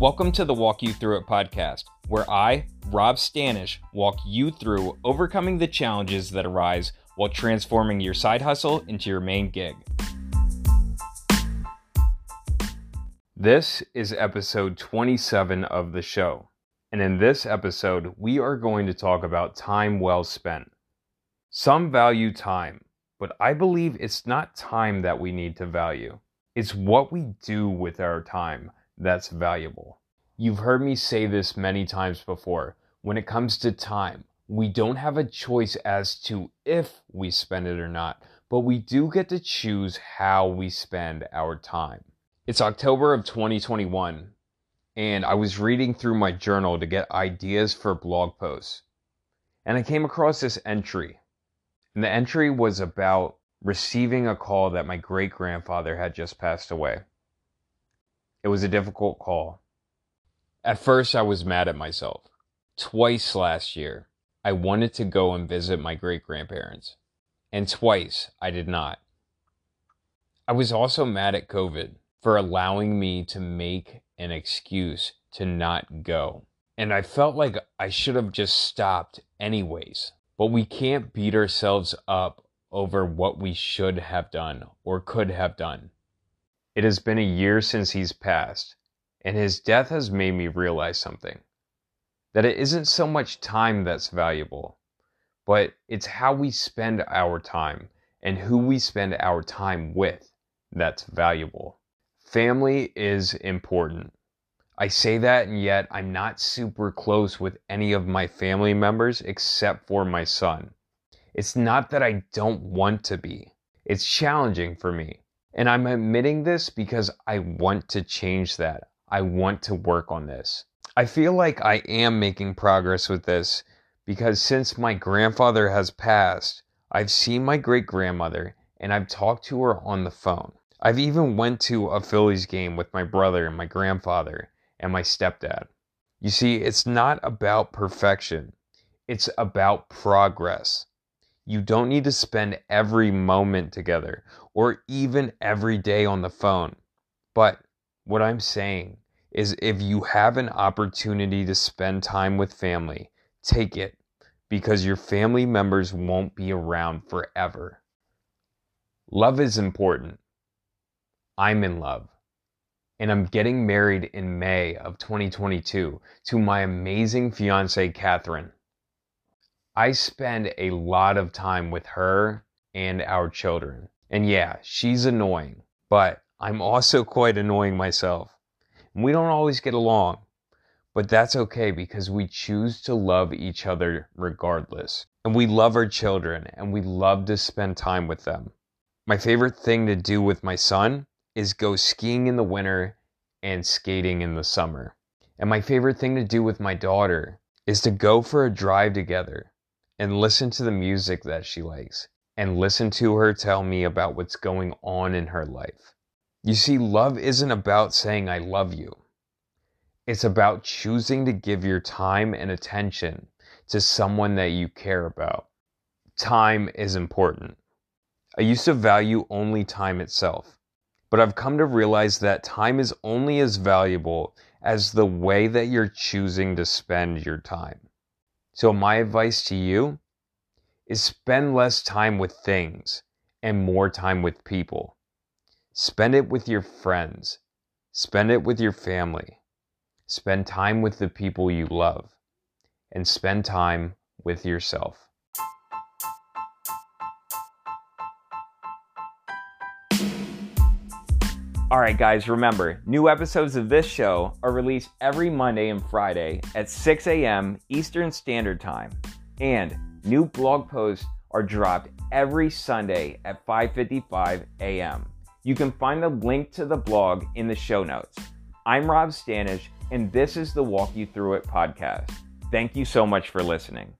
Welcome to the Walk You Through It podcast, where I, Rob Stanish, walk you through overcoming the challenges that arise while transforming your side hustle into your main gig. This is episode 27 of the show. And in this episode, we are going to talk about time well spent. Some value time, but I believe it's not time that we need to value. It's what we do with our time that's valuable. You've heard me say this many times before. When it comes to time, we don't have a choice as to if we spend it or not, but we do get to choose how we spend our time. It's October of 2021, and I was reading through my journal to get ideas for blog posts. And I came across this entry. And the entry was about receiving a call that my great grandfather had just passed away. It was a difficult call. At first, I was mad at myself. Twice last year, I wanted to go and visit my great grandparents, and twice I did not. I was also mad at COVID for allowing me to make an excuse to not go. And I felt like I should have just stopped anyways. But we can't beat ourselves up over what we should have done or could have done. It has been a year since he's passed, and his death has made me realize something that it isn't so much time that's valuable, but it's how we spend our time and who we spend our time with that's valuable. Family is important. I say that, and yet I'm not super close with any of my family members except for my son. It's not that I don't want to be, it's challenging for me. And I'm admitting this because I want to change that. I want to work on this. I feel like I am making progress with this because since my grandfather has passed, I've seen my great grandmother and I've talked to her on the phone. I've even went to a Phillies game with my brother and my grandfather and my stepdad. You see, it's not about perfection. It's about progress. You don't need to spend every moment together or even every day on the phone. But what I'm saying is if you have an opportunity to spend time with family, take it because your family members won't be around forever. Love is important. I'm in love. And I'm getting married in May of 2022 to my amazing fiance, Catherine. I spend a lot of time with her and our children. And yeah, she's annoying, but I'm also quite annoying myself. We don't always get along, but that's okay because we choose to love each other regardless. And we love our children and we love to spend time with them. My favorite thing to do with my son is go skiing in the winter and skating in the summer. And my favorite thing to do with my daughter is to go for a drive together and listen to the music that she likes and listen to her tell me about what's going on in her life. You see, love isn't about saying I love you. It's about choosing to give your time and attention to someone that you care about. Time is important. I used to value only time itself, but I've come to realize that time is only as valuable as the way that you're choosing to spend your time. So, my advice to you is spend less time with things and more time with people. Spend it with your friends, spend it with your family, spend time with the people you love, and spend time with yourself. All right, guys, remember new episodes of this show are released every Monday and Friday at 6 a.m. Eastern Standard Time. And new blog posts are dropped every Sunday at 5:55 a.m. You can find the link to the blog in the show notes. I'm Rob Stanish, and this is the Walk You Through It podcast. Thank you so much for listening.